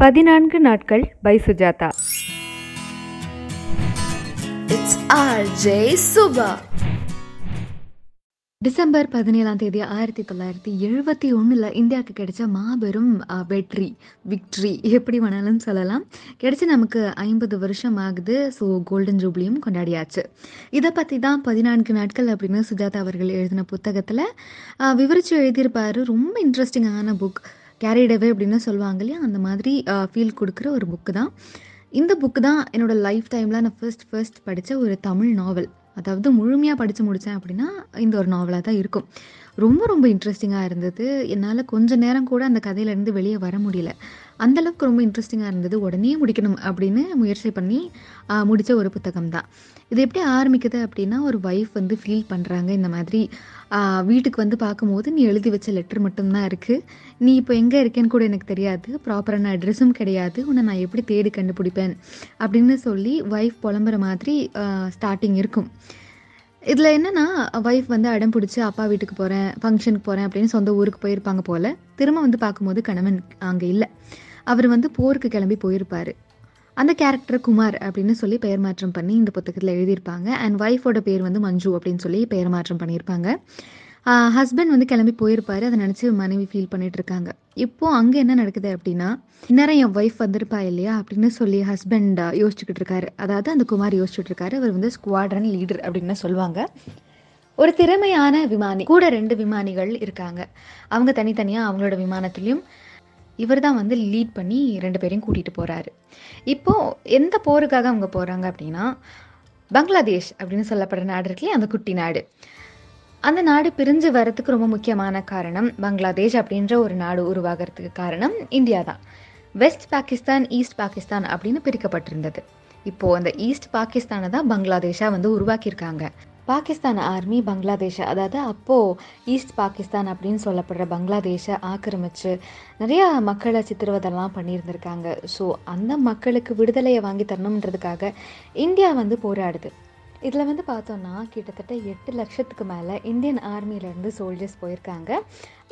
பதினான்கு நாட்கள் by Sujatha. It's RJ Suba. December பதினேழாம் தேதி ஆயிரத்தி தொள்ளாயிரத்தி எழுபத்தி ஒன்றில் இந்தியாவுக்கு கிடைச்ச மாபெரும் வெற்றி விக்ட்ரி எப்படி வேணாலும் சொல்லலாம். கிடைச்சி நமக்கு ஐம்பது வருஷம் ஆகுது ஸோ கோல்டன் ஜூப்ளியும் கொண்டாடியாச்சு. இதை பற்றி தான் பதினான்கு நாட்கள் அப்படின்னு சுஜாதா அவர்கள் எழுதின புத்தகத்தில் விவரித்து எழுதியிருப்பாரு. ரொம்ப இன்ட்ரெஸ்டிங்கான புக் கேரிடவே அப்படின்னு சொல்லுவாங்க இல்லையா? அந்த மாதிரி ஃபீல் கொடுக்குற ஒரு புக்கு தான். இந்த புக்கு தான் என்னோட லைஃப் டைமில் நான் ஃபர்ஸ்ட் ஃபர்ஸ்ட் படித்த ஒரு தமிழ் நாவல் அதாவது முழுமையாக படித்து முடித்தேன் அப்படின்னா இந்த ஒரு நாவலாக தான் இருக்கும். ரொம்ப ரொம்ப இன்ட்ரெஸ்டிங்காக இருந்தது. என்னால் கொஞ்ச நேரம் கூட அந்த கதையிலேருந்து வெளியே வர முடியல. அந்தளவுக்கு ரொம்ப இன்ட்ரெஸ்டிங்காக இருந்தது. உடனே முடிக்கணும் அப்படின்னு முயற்சி பண்ணி முடித்த ஒரு புத்தகம் தான் இது எப்படி ஆரம்பிக்குது அப்படின்னா ஒரு ஒய்ஃப் வந்து ஃபீல் பண்ணுறாங்க இந்த மாதிரி. வீட்டுக்கு வந்து பார்க்கும்போது நீ எழுதி வச்ச லெட்டர் மட்டும்தான் இருக்குது நீ இப்போ எங்கே இருக்கேன்னு கூட எனக்கு தெரியாது. ப்ராப்பரான அட்ரெஸும் கிடையாது. உன்னை நான் எப்படி தேடி கண்டுபிடிப்பேன்? அப்படின்னு சொல்லி ஒய்ஃப் புலம்புற மாதிரி ஸ்டார்டிங் இருக்கும். இதில் என்னென்னா ஒய்ஃப் வந்து அடம் பிடிச்சி அப்பா வீட்டுக்கு போகிறேன் ஃபங்க்ஷனுக்கு போகிறேன் அப்படின்னு சொந்த ஊருக்கு போயிருப்பாங்க போல். திரும்ப வந்து பார்க்கும்போது கணவன் அங்கே இல்லை. அவர் வந்து போருக்கு கிளம்பி போயிருப்பார். அந்த கேரக்டர் குமார் அப்படின்னு சொல்லி பெயர் மாற்றம் பண்ணி இந்த புத்தகத்தில் எழுதியிருப்பாங்க. அண்ட் ஒய்ஃபோட பேர் வந்து மஞ்சு அப்படின்னு சொல்லி பெயர் மாற்றம் பண்ணியிருப்பாங்க. ஹஸ்பண்ட் வந்து கிளம்பி போயிருப்பாரு. அதை நினச்சி மனைவி ஃபீல் பண்ணிட்டு இருக்காங்க. இப்போ அங்கே என்ன நடக்குது அப்படின்னா இந்நேரம் என் ஒய்ஃப் வந்திருப்பா இல்லையா? அப்படின்னு சொல்லி ஹஸ்பண்ட் யோசிச்சுக்கிட்டு இருக்காரு. அதாவது அந்த குமார் யோசிச்சுட்டு இருக்காரு. அவர் வந்து ஸ்குவாட்ரன் லீடர் அப்படின்னு சொல்லுவாங்க. ஒரு திறமையான விமானி கூட ரெண்டு விமானிகள் இருக்காங்க. அவங்க தனித்தனியாக அவங்களோட விமானத்துலேயும் இவர் தான் வந்து லீட் பண்ணி ரெண்டு பேரையும் கூட்டிகிட்டு போகிறாரு இப்போது எந்த போருக்காக அவங்க போகிறாங்க அப்படின்னா பங்களாதேஷ் அப்படின்னு சொல்லப்படுற நாடு இருக்குல்லையே அந்த குட்டி நாடு. அந்த நாடு பிரிஞ்சு வரதுக்கு ரொம்ப முக்கியமான காரணம் பங்களாதேஷ் அப்படின்ற ஒரு நாடு உருவாகிறதுக்கு காரணம் இந்தியா தான் வெஸ்ட் பாகிஸ்தான் ஈஸ்ட் பாகிஸ்தான் அப்படின்னு பிரிக்கப்பட்டிருந்தது. இப்போ அந்த ஈஸ்ட் பாகிஸ்தானை தான் பங்களாதேஷாக வந்து உருவாக்கியிருக்காங்க. பாகிஸ்தான் ஆர்மி பங்களாதேஷை அதாவது அப்போது ஈஸ்ட் பாகிஸ்தான் அப்படின்னு சொல்லப்படுற பங்களாதேஷை ஆக்கிரமிச்சு நிறையா மக்களை சித்திரவதெல்லாம் பண்ணியிருந்திருக்காங்க. ஸோ அந்த மக்களுக்கு விடுதலையை வாங்கி தரணுன்றதுக்காக இந்தியா வந்து போராடுது. இதில் வந்து பார்த்தோன்னா கிட்டத்தட்ட எட்டு லட்சத்துக்கு மேலே இந்தியன் ஆர்மியிலேருந்து சோல்ஜர்ஸ் போயிருக்காங்க.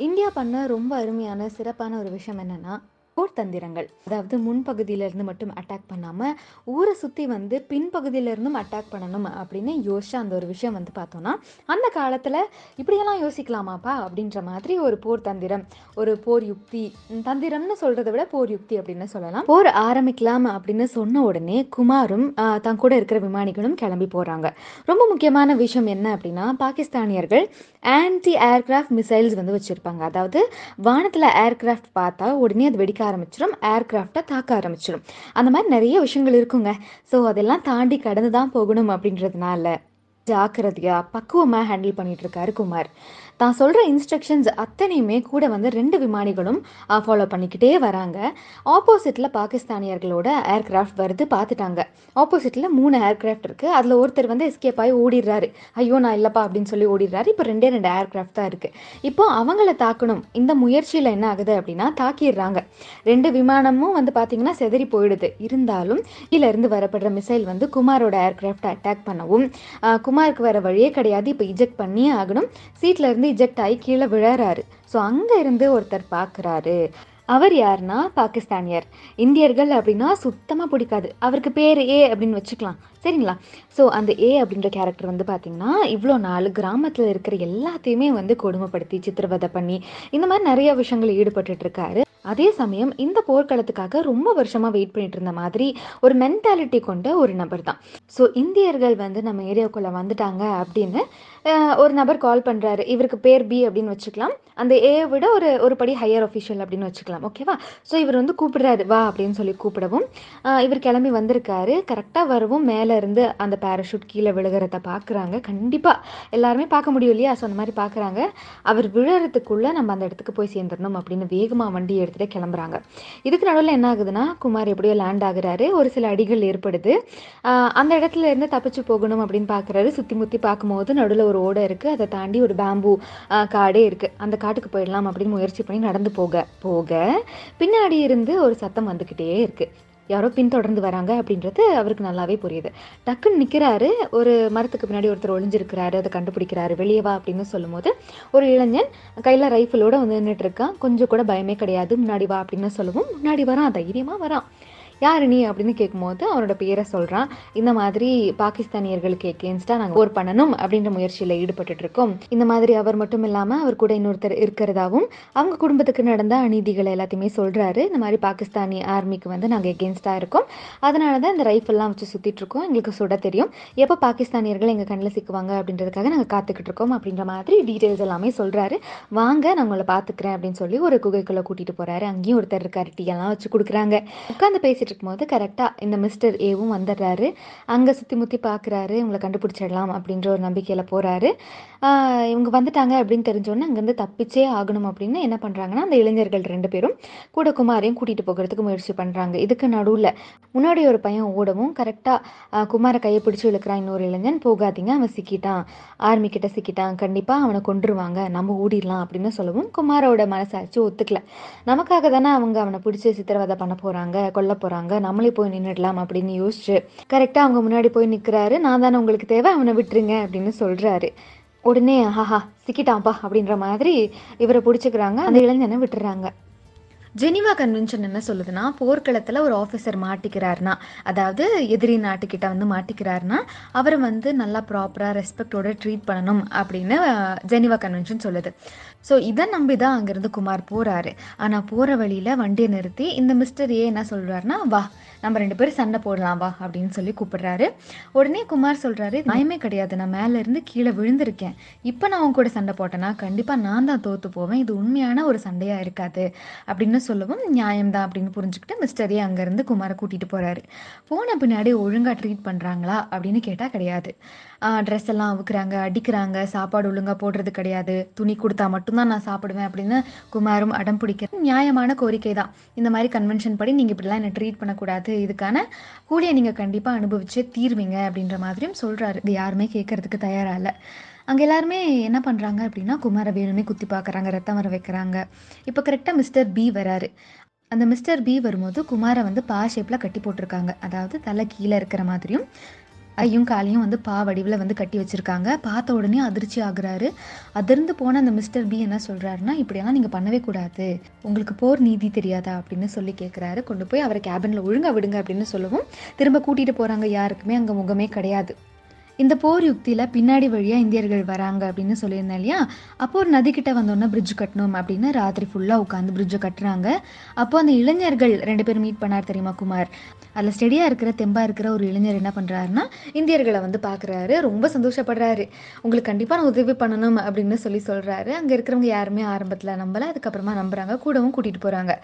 இந்தியா பண்ண ரொம்ப அருமையான சிறப்பான ஒரு விஷயம் என்னென்னா போர் தந்திரங்கள். அதாவது முன்பகுதியிலேருந்து மட்டும் அட்டாக் பண்ணாமல் ஊரை சுற்றி வந்து பின்பகுதியிலேருந்தும் அட்டாக் பண்ணணும் அப்படின்னு யோசிச்சா அந்த ஒரு விஷயம் வந்து பார்த்தோன்னா அந்த காலத்தில் இப்படியெல்லாம் யோசிக்கலாமாப்பா அப்படின்ற மாதிரி ஒரு போர் தந்திரம் ஒரு போர் யுக்தி தந்திரம்னு சொல்கிறத விட போர் யுக்தி அப்படின்னு சொல்லலாம். போர் ஆரம்பிக்கலாம் அப்படின்னு சொன்ன உடனே குமாரும் தன் கூட இருக்கிற விமானிகளும் கிளம்பி போகிறாங்க ரொம்ப முக்கியமான விஷயம் என்ன அப்படின்னா பாகிஸ்தானியர்கள் ஆன்டி ஏர்கிராஃப்ட் மிசைல்ஸ் வந்து வச்சுருப்பாங்க. அதாவது வானத்தில் ஏர்கிராஃப்ட் பார்த்தா உடனே அது வெடிக்க ஆரம்பிச்சிடும் ஏர்க்ராஃப்டை தாக்க ஆரம்பிச்சிடும் அந்த மாதிரி நிறைய விஷயங்கள் இருக்குங்க. ஸோ அதெல்லாம் தாண்டி கடந்து தான் போகணும் அப்படின்றதுனால ஜாக்கிரதையாக பக்குவமாக ஹேண்டில் பண்ணிட்டு இருக்காரு குமார். தான் சொல்கிற இன்ஸ்ட்ரக்ஷன்ஸ் அத்தனையுமே கூட வந்து ரெண்டு விமானிகளும் ஃபாலோ பண்ணிக்கிட்டே வராங்க. ஆப்போசிட்டில் பாகிஸ்தானியர்களோட ஏர்கிராஃப்ட் வருது பார்த்துட்டாங்க ஆப்போசிட்டில் மூணு ஏர்கிராஃப்ட் இருக்குது அதில் ஒருத்தர் வந்து எஸ்கேப் ஆகி ஓடிடுறாரு. ஐயோ நான் இல்லைப்பா அப்படின்னு சொல்லி ஓடிடுறாரு. இப்போ ரெண்டே ரெண்டு ஏர்கிராஃப்ட் தான் இருக்குது இப்போ அவங்கள தாக்கணும். இந்த முயற்சியில் என்ன ஆகுது அப்படின்னா தாக்கிடுறாங்க. ரெண்டு விமானமும் வந்து பார்த்தீங்கன்னா செதறி போயிடுது. இருந்தாலும் கீழே இருந்து வரப்படுற மிசைல் வந்து குமாரோட ஏர்கிராஃப்டை அட்டாக் பண்ணவும் குமாருக்கு வர வழியே கிடையாது. இப்போ இஜெக்ட் பண்ணியே ஆகணும். சீட்டில் இருந்து இஜெக்ட் ஆகி கீழே விழறாரு. ஸோ அங்கே இருந்து ஒருத்தர் பார்க்குறாரு அவர் யாருன்னா? பாகிஸ்தானியர். இந்தியர்கள் அப்படின்னா சுத்தமாக பிடிக்காது. அவருக்கு பேர் ஏ அப்படின்னு வச்சுக்கலாம். சரிங்களா? ஸோ அந்த ஏ அப்படின்ற கேரக்டர் வந்து பார்த்திங்கன்னா இவ்வளோ நாள் கிராமத்தில் இருக்கிற எல்லாத்தையுமே வந்து கொடுமைப்படுத்தி சித்திரவதை பண்ணி இந்த மாதிரி நிறைய விஷயங்கள் ஈடுபட்டுருக்காரு அதே சமயம் இந்த போர்க்களத்துக்காக ரொம்ப வருஷமாக வெயிட் பண்ணிட்டு இருந்த மாதிரி ஒரு மென்டாலிட்டி கொண்ட ஒரு நபர் தான். ஸோ இந்தியர்கள் வந்து நம்ம ஏரியாவுக்குள்ளே வந்துட்டாங்க அப்படின்னு ஒரு நபர் கால் பண்ணுறாரு இவருக்கு பேர் பி அப்படின்னு வச்சுக்கலாம். அந்த ஏ விட ஒரு ஒரு படி ஹையர் அஃபிஷியல் அப்படின்னு வச்சுக்கலாம். ஓகேவா ஸோ இவர் வந்து கூப்பிடுறாரு. வா அப்படின்னு சொல்லி கூப்பிடவும் இவர் கிளம்பி வந்திருக்காரு. கரெக்டாக வரவும் மேலே இருந்து அந்த பேராஷூட் கீழே விழுகிறத பார்க்குறாங்க கண்டிப்பாக எல்லாருமே பார்க்க முடியும் இல்லையா? ஸோ அந்த மாதிரி பார்க்குறாங்க அவர் விழுறதுக்குள்ளே நம்ம அந்த இடத்துக்கு போய் சேர்ந்துடணும் அப்படின்னு வேகமாக வண்டி எடுத்துகிட்டு கிளம்புறாங்க. இதுக்கு நடுவில் என்ன ஆகுதுன்னா குமார் எப்படியோ லேண்ட் ஆகுறாரு. ஒரு சில அடிகள் ஏற்படுது. அந்த இடத்துல இருந்து தப்பிச்சு போகணும் அப்படின்னு பார்க்குறாரு சுற்றி முற்றி பார்க்கும்போது நடுவில் ஒரு ஓடை இருக்குது அதை தாண்டி ஒரு பேம்பு காடே இருக்குது அந்த காட்டுக்கு போயிடலாம் அப்படின்னு முயற்சி பண்ணி நடந்து போக போக பின்னாடி இருந்து ஒரு சத்தம் வந்துக்கிட்டே இருக்குது யாரோ பின்தொடர்ந்து வராங்க அப்படின்றது அவருக்கு நல்லாவே புரியுது. டக்குன்னு நிற்கிறாரு ஒரு மரத்துக்கு பின்னாடி ஒருத்தர் ஒளிஞ்சிருக்கிறாரு அதை கண்டுபிடிக்கிறாரு வெளியே வா அப்படின்னு சொல்லும்போது ஒரு இளைஞன் கையில் ரைஃபிளோடு வந்து நின்றுட்டு இருக்கான். கொஞ்சம் கூட பயமே கிடையாது முன்னாடி வா அப்படின்னு சொல்லவும் முன்னாடி வரான் தைரியமாக வரான். யார் நீ? அப்படின்னு கேட்கும்போது அவனோட பேரை சொல்கிறான் இந்த மாதிரி பாகிஸ்தானியர்களுக்கு எகேன்ஸ்டாக நாங்கள் போர் பண்ணணும் அப்படின்ற முயற்சியில் ஈடுபட்டுட்ருக்கோம் இந்த மாதிரி அவர் மட்டும் இல்லாமல் அவர் கூட இன்னொருத்தர் இருக்கிறதாவும் அவங்க குடும்பத்துக்கு நடந்த அநீதிகளை எல்லாத்தையுமே சொல்கிறாரு இந்த மாதிரி பாகிஸ்தானி ஆர்மிக்கு வந்து நாங்கள் எகேன்ஸ்டாக இருக்கோம். அதனால தான் இந்த ரைஃபிள்லாம் வச்சு சுற்றிட்டு இருக்கோம். எங்களுக்கு சுட தெரியும். எப்போ பாகிஸ்தானியர்கள் எங்கள் கண்ணில் சிக்குவாங்க அப்படின்றதுக்காக நாங்கள் காத்துக்கிட்டு இருக்கோம் அப்படின்ற மாதிரி டீட்டெயில்ஸ் எல்லாமே சொல்கிறாரு வாங்க நான் உங்களை பார்த்துக்கிறேன் அப்படின்னு சொல்லி ஒரு குகைக்குள்ளே கூட்டிகிட்டு போகிறாரு அங்கேயும் ஒருத்தர் இருக்காரு. டீ எல்லாம் வச்சு கொடுக்குறாங்க. உட்காந்து பேசிட்டு இருக்கும்போது கரெக்டாக இந்த மிஸ்டர் ஏவும் வந்துடுறாரு. அங்கே சுற்றி முற்றி பார்க்குறாரு இவங்களை கண்டுபிடிச்சிடலாம் அப்படின்ற ஒரு நம்பிக்கையில் போகிறாரு இவங்க வந்துட்டாங்க அப்படின்னு தெரிஞ்சோன்னே அங்கேருந்து தப்பிச்சே ஆகணும் அப்படின்னு என்ன பண்ணுறாங்கன்னா அந்த இளைஞர்கள் ரெண்டு பேரும் கூட குமாரையும் கூட்டிகிட்டு போகிறதுக்கு முயற்சி பண்ணுறாங்க இதுக்கு நடுவில் முன்னாடி ஒரு பையன் ஓடவும் கரெக்டாக குமாரை கையை பிடிச்சி இழுக்கிறான். இன்னொரு இளைஞன் போகாதீங்க அவன் சிக்கிட்டான். ஆர்மி கிட்ட சிக்கிட்டான். கண்டிப்பாக அவனை கொண்டுருவாங்க நம்ம ஓடிடலாம் அப்படின்னு சொல்லவும் குமாரோட மனசாட்சி ஒத்துக்கல. நமக்காக தானே அவங்க அவனை பிடிச்சி சித்திரவதை பண்ண போகிறாங்க கொல்ல போகிறாங்க நம்மளே போய் நின்றுடலாம் அப்படின்னு யோசிச்சு கரெக்டாக அவங்க முன்னாடி போய் நிற்கிறாரு நான் தானே உங்களுக்கு தேவை அவனை விட்டுருங்க அப்படின்னு சொல்கிறாரு உடனே ஆஹா சிக்கிட்டான்ப்பா அப்படின்ற மாதிரி இவரை பிடிச்சிக்கிறாங்க. அந்த இளைஞனை விட்டுறாங்க. ஜெனிவா கன்வென்ஷன் என்ன சொல்லுதுன்னா போர்க்களத்தில் ஒரு ஆஃபீஸர் மாட்டிக்கிறாருனா அதாவது எதிரி நாட்டுக்கிட்ட வந்து மாட்டிக்கிறாருனா அவரை வந்து நல்லா ப்ராப்பராக ரெஸ்பெக்டோட ட்ரீட் பண்ணணும் அப்படின்னு ஜெனிவா கன்வென்ஷன் சொல்லுது. ஸோ இதை நம்பி தான் அங்கேருந்து குமார் போகிறாரு ஆனால் போகிற வழியில் வண்டியை நிறுத்தி இந்த மிஸ்டர் ஏ என்ன சொல்கிறாருன்னா வா நம்ம ரெண்டு பேரும் சண்டை போடலாம் வா அப்படின்னு சொல்லி கூப்பிடுறாரு. உடனே குமார் சொல்கிறாரு பயமே கிடையாது. நான் மேலேருந்து கீழே விழுந்திருக்கேன். இப்போ நான் உன் கூட சண்டை போட்டேன்னா கண்டிப்பாக நான் தான் தோற்று போவேன். இது உண்மையான ஒரு சண்டையாக இருக்காது. அப்படின்னு சொல்லவும் நியாயம்தான் அப்படின்னு புரிஞ்சுக்கிட்டு மிஸ்டரே அங்கேருந்து குமாரை கூட்டிகிட்டு போகிறாரு போன பின்னாடி ஒழுங்காக ட்ரீட் பண்ணுறாங்களா அப்படின்னு கேட்டால் கிடையாது. ட்ரெஸ் எல்லாம் அவுக்குறாங்க அடிக்கிறாங்க சாப்பாடு ஒழுங்காக போடுறது கிடையாது. துணி கொடுத்தா மட்டும்தான் நான் சாப்பிடுவேன் அப்படின்னு குமாரும் அடம் பிடிக்க நியாயமான கோரிக்கை தான் இந்த மாதிரி கன்வென்ஷன் படி நீங்கள் இப்படிலாம் என்னை ட்ரீட் பண்ணக்கூடாது. இதுக்கான கூலியை நீங்கள் கண்டிப்பாக அனுபவிச்சே தீர்வீங்க அப்படின்ற மாதிரியும் சொல்கிறாரு இது யாருமே கேட்கறதுக்கு தயாராக இல்லை. அங்கே எல்லாருமே என்ன பண்ணுறாங்க அப்படின்னா குமாரை வேணுமே குத்தி பார்க்குறாங்க ரத்தம் வர வைக்கிறாங்க. இப்போ கரெக்டாக மிஸ்டர் பி வராரு. அந்த மிஸ்டர் பி வரும்போது குமாரை வந்து பா ஷேப்பில் கட்டி போட்டிருக்காங்க. அதாவது தலை கீழே இருக்கிற மாதிரியும் ஐயும் காலையும் வந்து பா வடிவில் வந்து கட்டி வச்சுருக்காங்க. பார்த்த உடனே அதிர்ச்சி ஆகுறாரு. அதிர்ந்து போன அந்த மிஸ்டர் பி என்ன சொல்கிறாருன்னா இப்படியெல்லாம் நீங்கள் பண்ணவே கூடாது. உங்களுக்கு போர் நீதி தெரியாதா? அப்படின்னு சொல்லி கேட்குறாரு கொண்டு போய் அவரை கேபினில் ஒழுங்காக விடுங்க அப்படின்னு சொல்லவும் திரும்ப கூட்டிகிட்டு போகிறாங்க யாருக்குமே அங்கே முகமே கிடையாது. இந்த போர் யுக்தியில் பின்னாடி வழியாக இந்தியர்கள் வராங்க அப்படின்னு சொல்லியிருந்தேன் இல்லையா? அப்போ ஒரு நதிக்கிட்ட வந்தோன்னே பிரிட்ஜ் கட்டணும் அப்படின்னு ராத்திரி ஃபுல்லாக உட்காந்து பிரிட்ஜை கட்டுறாங்க. அப்போ அந்த இளைஞர்கள் ரெண்டு பேரும் மீட் பண்ணார் தெரியுமா குமார்? அதில் ஸ்டெடியாக இருக்கிற தெம்பாக இருக்கிற ஒரு இளைஞர் என்ன பண்ணுறாருன்னா இந்தியர்களை வந்து பார்க்குறாரு ரொம்ப சந்தோஷப்படுறாரு. உங்களுக்கு கண்டிப்பாக நான் உதவி பண்ணணும் அப்படின்னு சொல்லி சொல்கிறாரு அங்கே இருக்கிறவங்க யாருமே ஆரம்பத்தில் நம்பலை. அதுக்கப்புறமா நம்புறாங்க. கூடவும் கூட்டிகிட்டு போகிறாங்க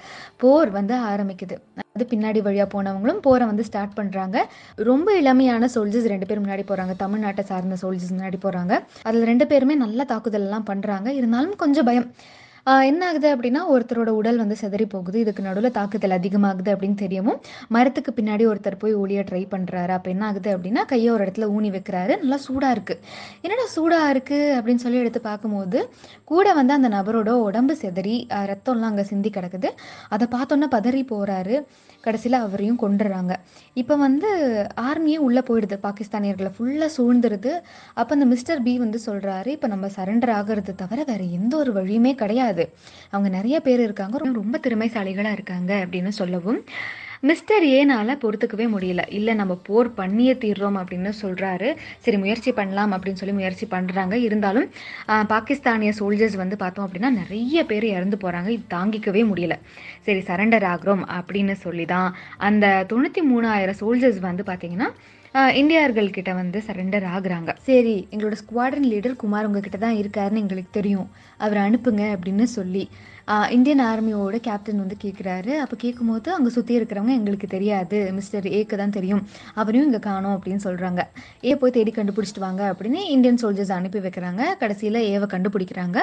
போர் வந்து ஆரம்பிக்குது. அது பின்னாடி வழியாக போனவங்களும் போகிற வந்து ஸ்டார்ட் பண்ணுறாங்க ரொம்ப இளமையான சோல்ஜர்ஸ் ரெண்டு பேர் முன்னாடி போகிறாங்க தமிழ்நாட்டை சார்ந்த சோல்ஜர்ஸ் முன்னாடி போகிறாங்க அதில் ரெண்டு பேருமே நல்ல தாக்குதல் எல்லாம் பண்ணுறாங்க இருந்தாலும் கொஞ்சம் பயம். என்ன ஆகுது அப்படின்னா ஒருத்தரோட உடல் வந்து செதறி போகுது. இதுக்கு நடுவில் தாக்குதல் அதிகமாகுது அப்படின்னு தெரியவும் மரத்துக்கு பின்னாடி ஒருத்தர் போய் ஒளிய ட்ரை பண்ணுறாரு அப்போ என்ன ஆகுது அப்படின்னா கையை ஒரு இடத்துல ஊனி வைக்கிறாரு. நல்லா சூடாக இருக்குது என்னடா சூடாக இருக்குது அப்படின்னு சொல்லி எடுத்து பார்க்கும்போது கூட வந்து அந்த நபரோட உடம்பு சிதறி ரத்தம்லாம் அங்கே சிந்தி கிடக்குது. அதை பார்த்தோன்னே பதறி போகிறாரு கடைசியில் அவரையும் கொண்டுறாங்க இப்போ வந்து ஆர்மியே உள்ளே போயிடுது. பாகிஸ்தானியர்களை ஃபுல்லாக சூழ்ந்துருது. அப்போ அந்த மிஸ்டர் பி வந்து சொல்கிறாரு இப்போ நம்ம சரண்டர் ஆகிறது தவிர வேறு எந்த ஒரு வழியுமே கிடையாது. அவங்க நிறைய பேர் இருக்காங்க. ரொம்ப- ரொம்ப திறமைசாலிகளாக இருக்காங்க அப்படின்னு சொல்லவும் மிஸ்டர் ஏனால் பொறுத்துக்கவே முடியல. இல்லை நம்ம போர் பண்ணியே தீர்றோம் அப்படின்னு சொல்கிறாரு சரி முயற்சி பண்ணலாம் அப்படின்னு சொல்லி முயற்சி பண்ணுறாங்க இருந்தாலும் பாகிஸ்தானிய சோல்ஜர்ஸ் வந்து பார்த்தோம் அப்படின்னா நிறைய பேர் இறந்து போகிறாங்க இது தாங்கிக்கவே முடியல. சரி சரண்டர் ஆகுறோம் அப்படின்னு சொல்லி தான் அந்த தொண்ணூற்றி மூணாயிரம் சோல்ஜர்ஸ் வந்து பார்த்தீங்கன்னா ஆஹ், வந்து சரண்டர் ஆகுறாங்க. சரி எங்களோட ஸ்குவாட்ரன் லீடர் குமார் உங்ககிட்ட தான் இருக்காருன்னு எங்களுக்கு தெரியும். அவரை அனுப்புங்க அப்படின்னு சொல்லி. இந்தியன் ஆர்மியோட கேப்டன் வந்து கேட்குறாரு அப்போ கேட்கும்போது அங்கே சுற்றி இருக்கிறவங்க எங்களுக்கு தெரியாது. மிஸ்டர் ஏக்கு தான் தெரியும். அவரையும் இங்கே காணும் அப்படின்னு சொல்கிறாங்க ஏ போய் தேடி கண்டுபிடிச்சிட்டு வாங்க அப்படின்னு இந்தியன் சோல்ஜர்ஸ் அனுப்பி வைக்கிறாங்க. கடைசியில் ஏவை கண்டுபிடிக்கிறாங்க.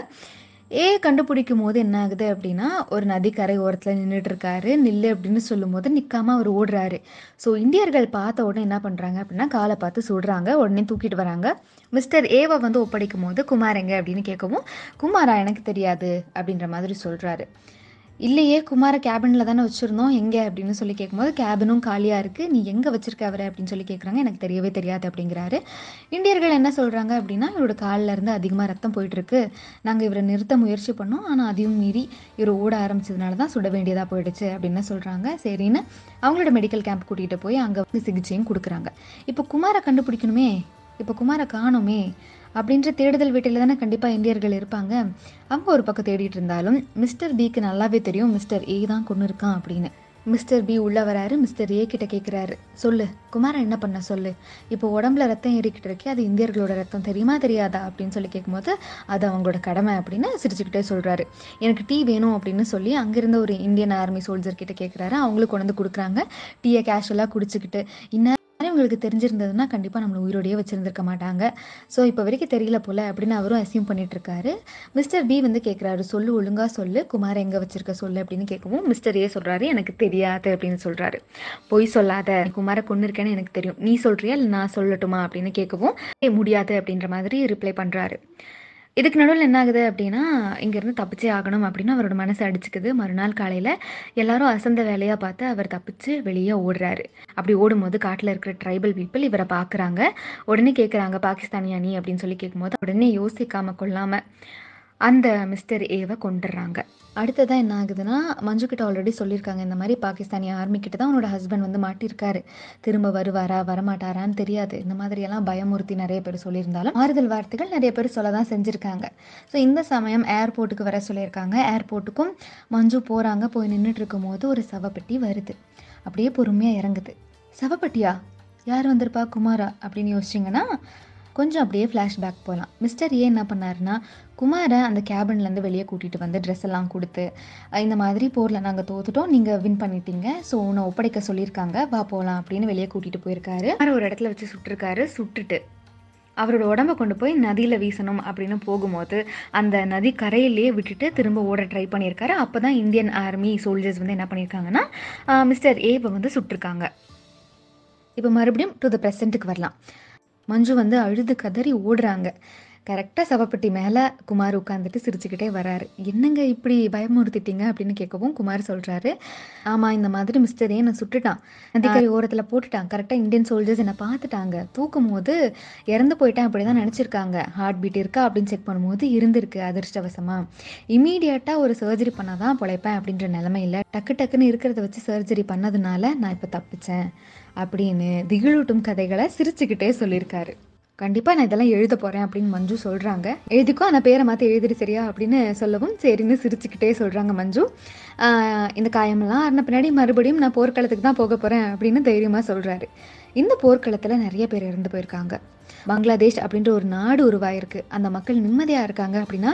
ஏ கண்டுபிடிக்கும் போது என்ன ஆகுது அப்படின்னா ஒரு நதிக்கரை ஓரத்தில் நின்றுட்டு இருக்காரு நில்லு அப்படின்னு சொல்லும்போது நிற்காம அவர் ஓடுறாரு. ஸோ இந்தியர்கள் பார்த்த உடனே என்ன பண்ணுறாங்க அப்படின்னா காலை பார்த்து சுடுறாங்க. உடனே தூக்கிட்டு வராங்க. மிஸ்டர் ஏவை வந்து ஒப்படைக்கும் போது குமார் எங்க? அப்படின்னு கேட்கவும் குமாரா எனக்கு தெரியாது. அப்படின்ற மாதிரி சொல்கிறாரு இல்லையே குமார கேபினில் தானே வச்சுருந்தோம். எங்கே? அப்படின்னு சொல்லி கேட்கும்போது கேபினும் காலியாக இருக்குது நீ எங்கே வச்சிருக்க அவரை? அப்படின்னு சொல்லி கேட்குறாங்க எனக்கு தெரியவே தெரியாது அப்படிங்கிறாரு. இந்தியர்கள் என்ன சொல்கிறாங்க அப்படின்னா இவரோட காலில் இருந்து அதிகமாக ரத்தம் போயிட்டுருக்கு நாங்கள் இவரை நிறுத்த முயற்சி பண்ணோம். ஆனால் அதையும் மீறி இவர் ஓட ஆரம்பிச்சதுனால தான் சுட வேண்டியதாக போயிடுச்சு அப்படின்னு சொல்கிறாங்க சரின்னு அவங்களோட மெடிக்கல் கேம்ப் கூட்டிகிட்டு போய் அங்கே வந்து சிகிச்சையும் கொடுக்குறாங்க. இப்போ குமாரை கண்டுபிடிக்கணுமே. இப்போ குமாரை காணுமே. அப்படின்ற தேடுதல் வீட்டில் தானே கண்டிப்பாக இந்தியர்கள் இருப்பாங்க. அவங்க ஒரு பக்கம் தேடிட்டு இருந்தாலும் மிஸ்டர் பிக்கு நல்லாவே தெரியும். மிஸ்டர் ஏ தான் கொண்டு இருக்கான் அப்படின்னு. மிஸ்டர் பி உள்ள வராரு. மிஸ்டர் ஏ கிட்ட கேட்குறாரு சொல்லு. குமாரன் என்ன பண்ண சொல்லு? இப்போ உடம்புல ரத்தம் ஏறிக்கிட்டு இருக்கே. அது இந்தியர்களோட ரத்தம் தெரியுமா தெரியாதா அப்படின்னு சொல்லி கேட்கும்போது அது அவங்களோட கடமை அப்படின்னு சிரிச்சுக்கிட்டே சொல்கிறாரு எனக்கு டீ வேணும் அப்படின்னு சொல்லி அங்கேருந்து ஒரு இந்தியன் ஆர்மி சோல்ஜர் கிட்ட கேட்குறாரு அவங்களுக்கு கொண்டு வந்து கொடுக்குறாங்க. டீயை கேஷுவலாக குடிச்சிக்கிட்டு இன்னும் அவங்களுக்கு தெரிஞ்சிருந்ததுன்னா கண்டிப்பாக நம்மளை உயிரோடையே வச்சுருந்துருக்க மாட்டாங்க. ஸோ இப்போ வரைக்கும் தெரியல போல அப்படின்னு அவரும் அசியூம் பண்ணிட்டு இருக்காரு மிஸ்டர் பி வந்து கேட்குறாரு சொல்லு ஒழுங்கா சொல்லு. குமார் எங்கே வச்சிருக்க சொல்லு அப்படின்னு கேட்கவும் மிஸ்டர் ஏ சொல்கிறாரு எனக்கு தெரியாது அப்படின்னு சொல்கிறாரு பொய் சொல்லாத. குமாரை கொண்டு இருக்கேன்னு எனக்கு தெரியும். நீ சொல்றியா இல்லை நான் சொல்லட்டுமா? அப்படின்னு கேட்கவும் முடியாது அப்படின்ற மாதிரி ரிப்ளை பண்ணுறாரு இதுக்கு நடுவில் என்ன ஆகுது அப்படின்னா இங்கேருந்து தப்பிச்சே ஆகணும் அப்படின்னு அவரோட மனசு அடிச்சுக்குது. மறுநாள் காலையில் எல்லாரும் அசந்த வேலையாக பார்த்து அவர் தப்பிச்சு வெளியே ஓடுறாரு. அப்படி ஓடும்போது காட்டில் இருக்கிற ட்ரைபல் பீப்புள் இவரை பார்க்குறாங்க உடனே கேட்குறாங்க பாகிஸ்தானியா நீ? அப்படின்னு சொல்லி கேட்கும்போது உடனே யோசிக்காம கொள்ளாமல் அந்த மிஸ்டர் ஏவை கொண்டுடுறாங்க அடுத்ததான் என்ன ஆகுதுன்னா மஞ்சு கிட்ட ஆல்ரெடி சொல்லியிருக்காங்க. இந்த மாதிரி பாகிஸ்தானி ஆர்மி கிட்ட தான் உன்னோட ஹஸ்பண்ட் வந்து மாட்டியிருக்காரு திரும்ப வருவாரா வரமாட்டாரான்னு தெரியாது. இந்த மாதிரியெல்லாம் பயமுறுத்தி நிறைய பேர் சொல்லியிருந்தாலும் ஆறுதல் வார்த்தைகள் நிறைய பேர் சொல்ல தான் செஞ்சுருக்காங்க. ஸோ இந்த சமயம் ஏர்போர்ட்டுக்கு வர சொல்லியிருக்காங்க. ஏர்போர்ட்டுக்கும் மஞ்சு போகிறாங்க போய் நின்றுட்டு இருக்கும்போது ஒரு சவப்பெட்டி வருது. அப்படியே பொறுமையாக இறங்குது. சவப்பெட்டியா? யார் வந்திருப்பா? குமாரா? அப்படின்னு யோசிச்சிங்கன்னா கொஞ்சம் அப்படியே ஃப்ளாஷ்பேக் போகலாம் மிஸ்டர் ஏ என்ன பண்ணாருன்னா குமாரை அந்த கேபின்லேருந்து வெளியே கூட்டிகிட்டு வந்து ட்ரெஸ் எல்லாம் கொடுத்து இந்த மாதிரி போரில் நாங்கள் தோத்துட்டோம் நீங்கள் வின் பண்ணிட்டீங்க ஸோ உன்னை ஒப்படைக்க சொல்லியிருக்காங்க வா போகலாம் அப்படின்னு வெளியே கூட்டிகிட்டு போயிருக்காரு. குமாரை ஒரு இடத்துல வச்சு சுட்டிருக்காரு சுட்டுட்டு அவரோட உடம்ப கொண்டு போய் நதியில் வீசணும் அப்படின்னு போகும்போது அந்த நதி கரையிலேயே விட்டுட்டு திரும்ப ஓட ட்ரை பண்ணியிருக்காரு. அப்போ தான் இந்தியன் ஆர்மி சோல்ஜர்ஸ் வந்து என்ன பண்ணியிருக்காங்கன்னா மிஸ்டர் ஏவை வந்து சுட்டிருக்காங்க. இப்போ மறுபடியும் டு த ப்ரெசண்ட்டுக்கு வரலாம். மஞ்சு வந்து அழுது கதறி ஓடுறாங்க. கரெக்டாக சவப்பெட்டி மேலே குமார் உட்காந்துட்டு சிரிச்சுக்கிட்டே வராரு. என்னங்க இப்படி பயமுறுத்திட்டீங்க அப்படின்னு கேட்கவும் குமார் சொல்கிறாரு ஆமாம் இந்த மாதிரி மிஸ்டர் என்னை சுட்டுட்டான். நதிக்கரை ஓரத்தில் போட்டுட்டான். கரெக்டாக இந்தியன் சோல்ஜர்ஸ் என்னை பார்த்துட்டாங்க. தூக்கும் போது இறந்து போயிட்டேன் அப்படி தான் நினச்சிருக்காங்க. ஹார்ட் பீட் இருக்கா அப்படின்னு செக் பண்ணும்போது இருந்திருக்கு அதிர்ஷ்டவசமாக இமீடியட்டாக ஒரு சர்ஜரி பண்ணால் தான் பொழைப்பேன் அப்படின்ற நிலமையில டக்கு டக்குன்னு இருக்கிறத வச்சு சர்ஜரி பண்ணதுனால நான் இப்போ தப்பிச்சேன். அப்படின்னு திகிலூட்டும் கதைகளை சிரிச்சுக்கிட்டே சொல்லியிருக்காரு. கண்டிப்பாக நான் இதெல்லாம் எழுத போகிறேன் அப்படின்னு மஞ்சு சொல்கிறாங்க எழுதிக்கோ அந்த பேரை மாற்றி எழுதிடு சரியா அப்படின்னு சொல்லவும் சரின்னு சிரிச்சுக்கிட்டே சொல்கிறாங்க மஞ்சு. இந்த காயமெல்லாம் ஆறின பின்னாடி மறுபடியும் நான் போர்க்களத்துக்கு தான் போக போகிறேன் அப்படின்னு தைரியமாக சொல்கிறாரு இந்த போர்க்களத்தில் நிறைய பேர் இறந்து போயிருக்காங்க. பங்களாதேஷ் அப்படின்ற ஒரு நாடு உருவாயிருக்கு. அந்த மக்கள் நிம்மதியாக இருக்காங்க அப்படின்னா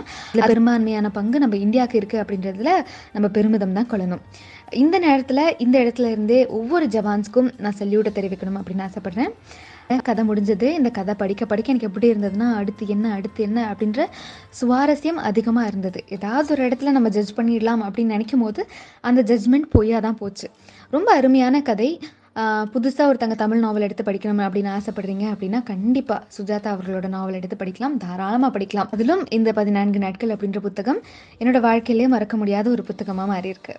பெரும்பான்மையான பங்கு நம்ம இந்தியாவுக்கு இருக்குது அப்படின்றதுல நம்ம பெருமிதம் தான் கொள்ளணும். இந்த நேரத்தில் இந்த இடத்துல இருந்தே ஒவ்வொரு ஜவான்ஸ்க்கும் நான் சல்யூட்டை தெரிவிக்கணும் அப்படின்னு ஆசைப்படுறேன். கதை முடிஞ்சது. இந்த கதை படிக்க படிக்க எனக்கு எப்படி இருந்ததுன்னா அடுத்து என்ன அடுத்து என்ன அப்படின்ற சுவாரஸ்யம் அதிகமாக இருந்தது. ஏதாவது ஒரு இடத்துல நம்ம ஜட்ஜ் பண்ணிடலாம் அப்படின்னு நினைக்கும் போது அந்த ஜட்ஜ்மெண்ட் பொய்யாக தான் போச்சு. ரொம்ப அருமையான கதை. புதுசாக ஒருத்தங்க தமிழ் நாவல் எடுத்து படிக்கணும் அப்படின்னு ஆசைப்படுறீங்க அப்படின்னா கண்டிப்பாக சுஜாதா அவர்களோட நாவல் எடுத்து படிக்கலாம். தாராளமாக படிக்கலாம். அதிலும் இந்த பதினான்கு நாட்கள் அப்படின்ற புத்தகம் என்னோட வாழ்க்கையிலேயே மறக்க முடியாத ஒரு புத்தகமாக மாறியிருக்கு.